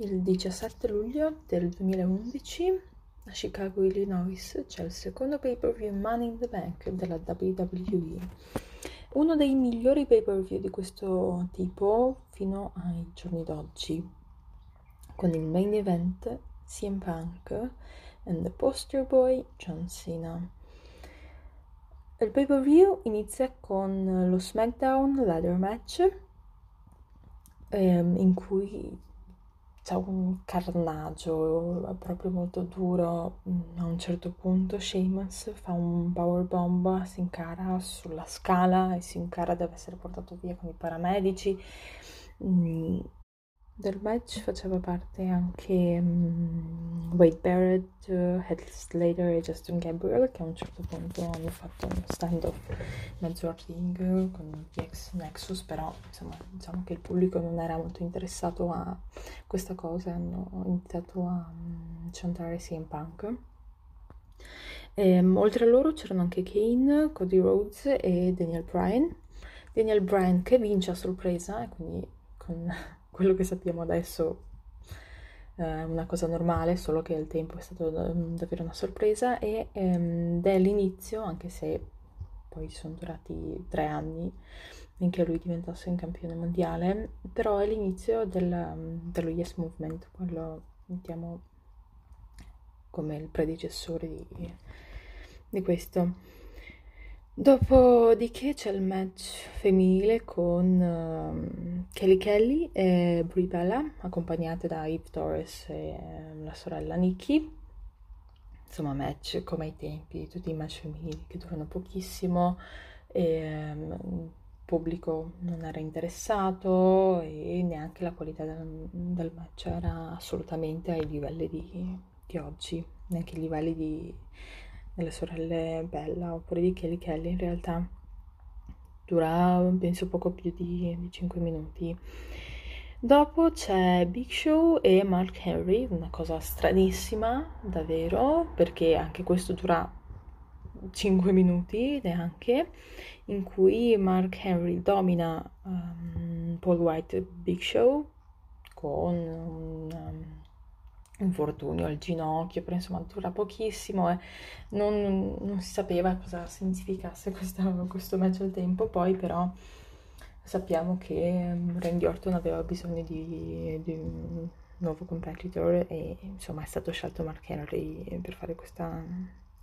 Il 17 luglio del 2011 a Chicago, Illinois c'è il secondo pay-per-view Money in the Bank della WWE. Uno dei migliori pay-per-view di questo tipo fino ai giorni d'oggi, con il main event CM Punk and the poster boy John Cena. Il pay-per-view inizia con lo SmackDown Ladder Match ehm, in cui c'è un carnagio proprio molto duro. A un certo punto Sheamus fa un powerbomb, si incara sulla scala e si incara, deve essere portato via con i paramedici. Del match faceva parte anche um, Wade Barrett, uh, Heath Slater e Justin Gabriel che a un certo punto hanno fatto uno stand-off mezzo al ring con gli ex Nexus, però insomma diciamo che il pubblico non era molto interessato a questa cosa hanno iniziato a um, chantare CM Punk. E, um, oltre a loro c'erano anche Kane, Cody Rhodes e Daniel Bryan. Daniel Bryan che vince a sorpresa e quindi con quello che sappiamo adesso è una cosa normale, solo che il tempo è stato davvero una sorpresa e, ehm, è l'inizio, anche se poi sono durati tre anni finché lui diventasse un campione mondiale, però è l'inizio del, dello Yes Movement, quello mettiamo come il predecessore di, di questo. Dopodiché c'è il match femminile con uh, Kelly Kelly e Brie Bella, accompagnate da Eve Torres e uh, la sorella Nikki. Insomma, match come ai tempi, tutti i match femminili che durano pochissimo e um, pubblico non era interessato e neanche la qualità del, del match era assolutamente ai livelli di, di oggi, neanche i livelli di delle sorelle Bella oppure di Kelly. Kelly in realtà dura penso poco più di, di 5 minuti. Dopo c'è Big Show e Mark Henry una cosa stranissima davvero perché anche questo dura 5 minuti neanche in cui Mark Henry domina um, Paul White Big Show con um, infortunio al ginocchio, però insomma dura pochissimo e non, non si sapeva cosa significasse questa, questo match al tempo, poi però sappiamo che Randy Orton aveva bisogno di, di un nuovo competitor e insomma è stato scelto Mark Henry per fare questa,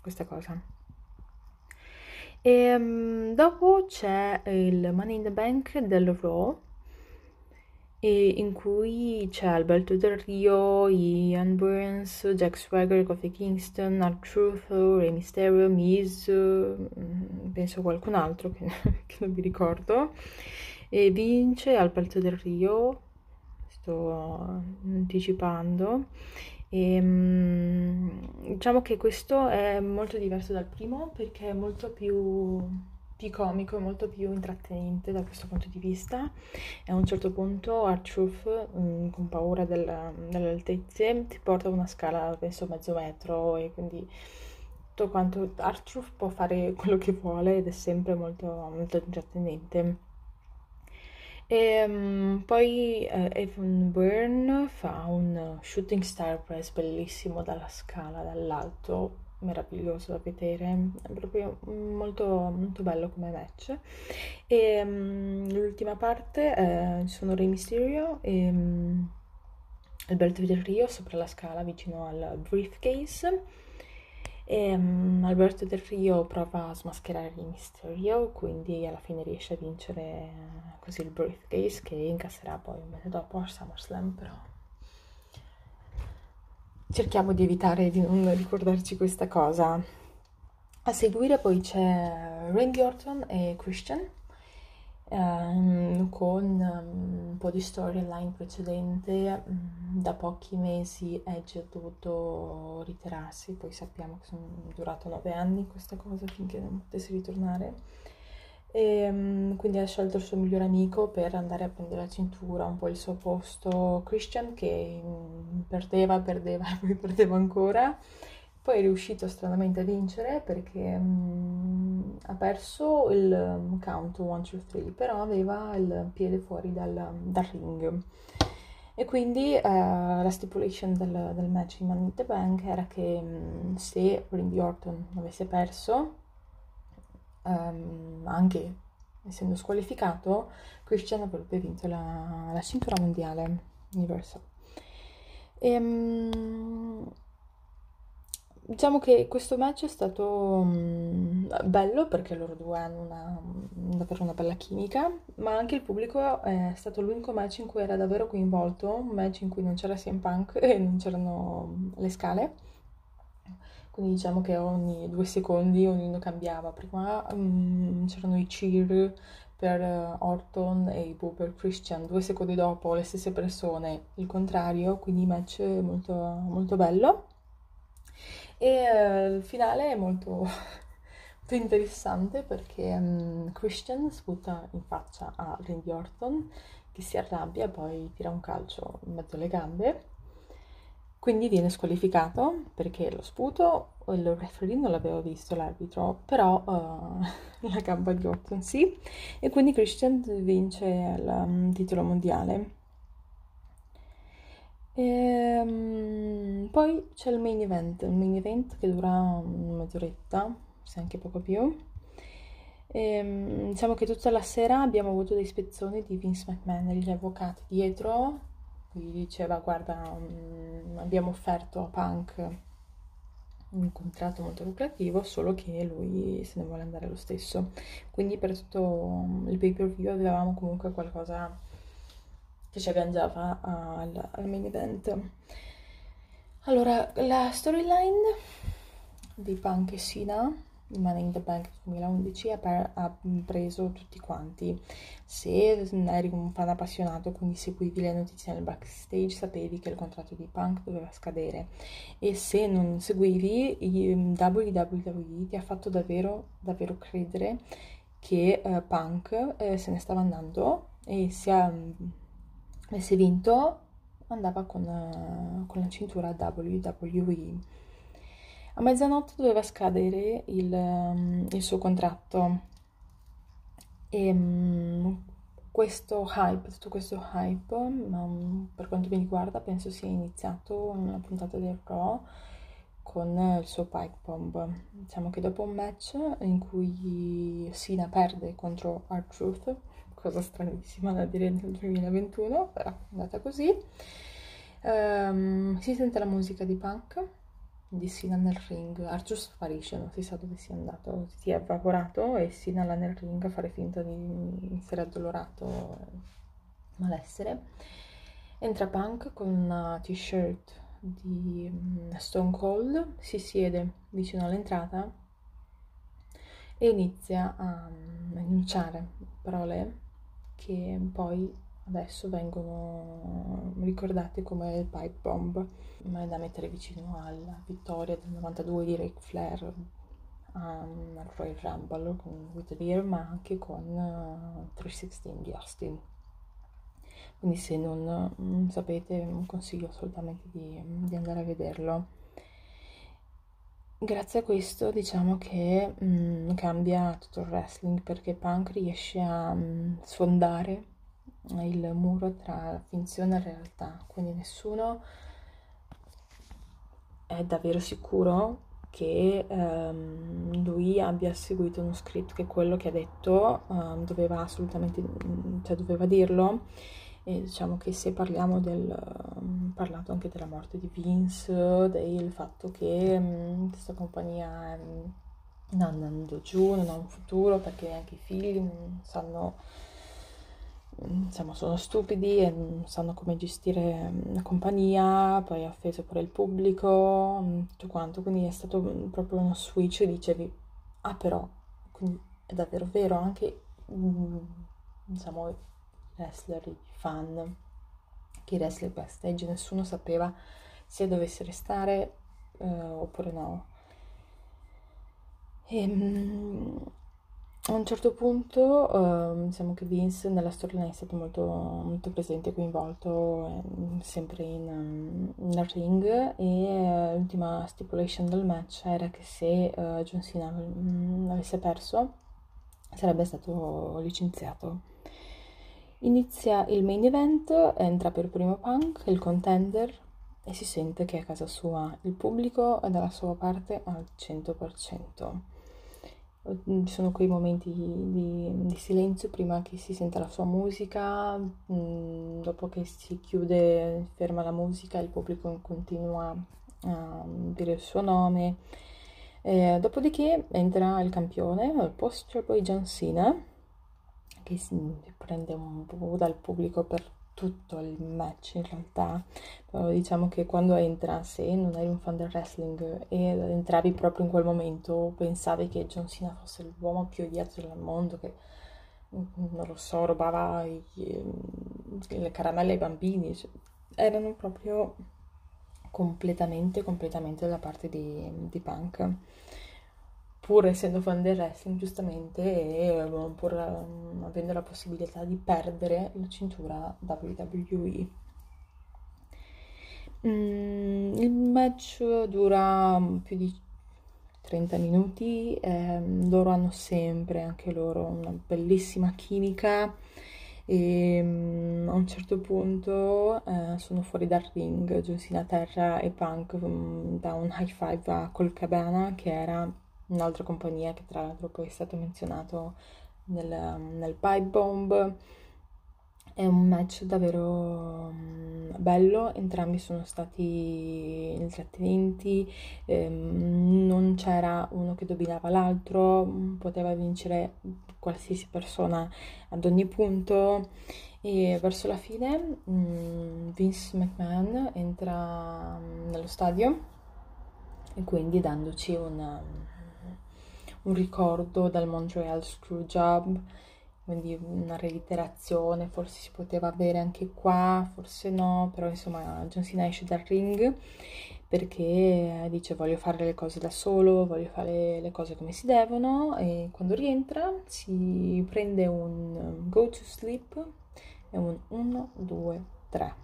questa cosa. E um, dopo c'è il Money in the Bank del Raw in cui c'è Alberto Del Rio, Ian Burns, Jack Swagger, Kofi Kingston, R-Truth, Rey Mysterio, Miz, mm, penso qualcun altro che, che, non vi ricordo. E vince Alberto Del Rio, sto anticipando. E, mm, diciamo che questo è molto diverso dal primo perché è molto più più comico e molto più intrattenente da questo punto di vista. E a un certo punto Artruth mm, con paura del, delle altezze ti porta una scala penso mezzo metro e quindi tutto quanto Artruth può fare quello che vuole ed è sempre molto, molto intrattenente e um, poi uh, Evan Byrne fa un shooting star press bellissimo dalla scala dall'alto meraviglioso da vedere, è proprio molto, molto bello come match. E um, l'ultima parte eh, sono Rey Mysterio e um, Alberto Del Rio sopra la scala vicino al briefcase. E, um, Alberto Del Rio prova a smascherare Rey Mysterio, quindi alla fine riesce a vincere così il briefcase che incasserà poi un mese dopo a SummerSlam però cerchiamo di evitare di non ricordarci questa cosa. A seguire poi c'è Randy Orton e Christian ehm, con um, un po' di storyline precedente. Mm, da pochi mesi Edge ha dovuto ritirarsi, poi sappiamo che sono durato nove anni questa cosa finché non potesse ritornare e um, quindi ha scelto il suo migliore amico per andare a prendere la cintura, un po' il suo posto Christian che perdeva, perdeva e poi perdeva ancora. Poi è riuscito stranamente a vincere perché um, ha perso il count 1, 2, 3, però aveva il piede fuori dal, dal ring. E quindi uh, la stipulation del, del, match di Money in the Bank era che um, se Randy Orton avesse perso, um, anche essendo squalificato, Christian avrebbe vinto la, la cintura mondiale Universal. E, um, diciamo che questo match è stato um, bello perché loro due hanno una, davvero una bella chimica, ma anche il pubblico è stato l'unico match in cui era davvero coinvolto, un match in cui non c'era CM Punk e non c'erano le scale. Quindi diciamo che ogni due secondi ognuno cambiava. Prima um, c'erano i cheer per uh, Orton e i Boo per Christian, due secondi dopo le stesse persone, il contrario, quindi match molto, molto bello. E uh, il finale è molto, interessante perché um, Christian sputa in faccia a Randy Orton che si arrabbia e poi tira un calcio in mezzo alle gambe quindi viene squalificato perché lo sputo, il referee non l'aveva visto l'arbitro, però uh, la gamba di Orton sì, e quindi Christian vince il um, titolo mondiale. E, um, poi c'è il main event, il main event che dura mezz'oretta, se anche poco più. E, um, diciamo che tutta la sera abbiamo avuto dei spezzoni di Vince McMahon gli avvocati dietro gli diceva guarda um, abbiamo offerto a Punk un contratto molto lucrativo solo che lui se ne vuole andare lo stesso. Quindi per tutto il pay per view avevamo comunque qualcosa che ci agganciava al, al main event. Allora la storyline di Punk e Sina Money in the Bank 2011 ha, preso tutti quanti. Se eri un fan appassionato, quindi seguivi le notizie nel backstage, sapevi che il contratto di Punk doveva scadere. E se non seguivi, WWE ti ha fatto davvero, davvero credere che uh, Punk eh, se ne stava andando e se avesse vinto andava con, uh, con la cintura WWE. A mezzanotte doveva scadere il, um, il suo contratto e um, questo hype, tutto questo hype, um, per quanto mi riguarda, penso sia iniziato in una puntata del Raw con il suo pipe bomb. Diciamo che dopo un match in cui Sina perde contro R-Truth, cosa stranissima da dire nel 2021, però è andata così, um, si sente la musica di Punk di Sina nel ring. Arthur sparisce, non si sa dove sia andato, si è evaporato e Sina là nel ring a fare finta di essere addolorato malessere. Entra Punk con una t-shirt di mm, Stone Cold, si siede vicino all'entrata e inizia a mm, enunciare parole che poi adesso vengono ricordate come il pipe bomb, ma è da mettere vicino alla vittoria del 92 di Ric Flair um, al Royal Rumble con With Beer, ma anche con uh, 316 di Austin. Quindi se non, non sapete, consiglio assolutamente di, di, andare a vederlo. Grazie a questo diciamo che mh, cambia tutto il wrestling perché Punk riesce a mh, sfondare il muro tra finzione e realtà, quindi nessuno è davvero sicuro che um, lui abbia seguito uno script che quello che ha detto um, doveva assolutamente, cioè doveva dirlo. E diciamo che se parliamo del, um, parlato anche della morte di Vince, del fatto che questa compagnia um, non andando giù, non ha un futuro perché anche i figli non sanno insomma sono stupidi e non sanno come gestire la compagnia, poi ha offeso pure il pubblico, tutto quanto, quindi è stato proprio uno switch dicevi, ah però, quindi è davvero vero, anche diciamo i wrestler, i fan, che i wrestler backstage, nessuno sapeva se dovesse restare eh, oppure no. E, a un certo punto uh, diciamo che Vince nella storyline è stato molto, molto presente e coinvolto eh, sempre in, um, nel ring e uh, l'ultima stipulation del match era che se uh, John Cena um, avesse perso sarebbe stato licenziato Inizia il main event, entra per primo Punk, il contender, e si sente che è a casa sua. Il pubblico è dalla sua parte al 100%. Ci sono quei momenti di, di silenzio prima che si senta la sua musica, mm, dopo che si chiude, ferma la musica, il pubblico continua a dire il suo nome. Eh, dopodiché entra il campione, il poster poi John Cena, che si prende un po' dal pubblico per tutto il match in realtà. Però diciamo che quando entra, se non eri un fan del wrestling e entravi proprio in quel momento, pensavi che John Cena fosse l'uomo più odiato del mondo, che non lo so, rubava i, le caramelle ai bambini, cioè, erano proprio completamente, completamente dalla parte di, di Punk pur essendo fan del wrestling giustamente e pur um, avendo la possibilità di perdere la cintura WWE. Mm, il match dura più di 30 minuti, eh, loro hanno sempre anche loro una bellissima chimica e um, a un certo punto eh, sono fuori dal ring, John Cena terra e Punk um, da un high five a Col Cabana che era un'altra compagnia che tra l'altro poi è stato menzionato nel, nel Pipe Bomb. È un match davvero mm, bello, entrambi sono stati intrattenenti, ehm, non c'era uno che dominava l'altro, mm, poteva vincere qualsiasi persona ad ogni punto. E verso la fine mm, Vince McMahon entra nello stadio. E quindi dandoci una, un ricordo dal Montreal Screwjob, quindi una reiterazione, forse si poteva avere anche qua, forse no, però insomma John Cena esce dal ring perché dice voglio fare le cose da solo, voglio fare le cose come si devono e quando rientra si prende un go to sleep e un 1, 2, 3.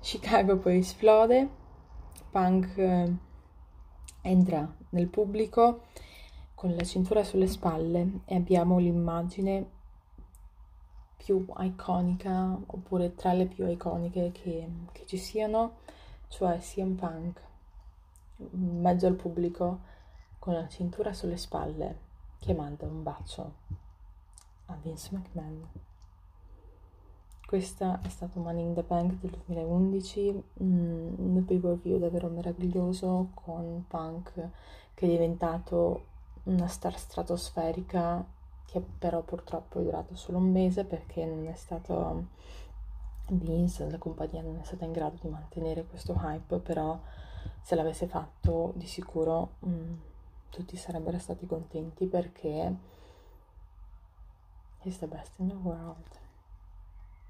Chicago poi esplode, Punk eh, entra nel pubblico con la cintura sulle spalle e abbiamo l'immagine più iconica oppure tra le più iconiche che, che ci siano, cioè CM Punk in mezzo al pubblico con la cintura sulle spalle che manda un bacio a Vince McMahon. Questa è stato Money in the Bank del 2011, mm, un pay per view davvero meraviglioso con Punk che è diventato una star stratosferica che però purtroppo è durato solo un mese perché non è stato Vince, la compagnia non è stata in grado di mantenere questo hype, però se l'avesse fatto di sicuro mh, mm, tutti sarebbero stati contenti perché he's the best in the world.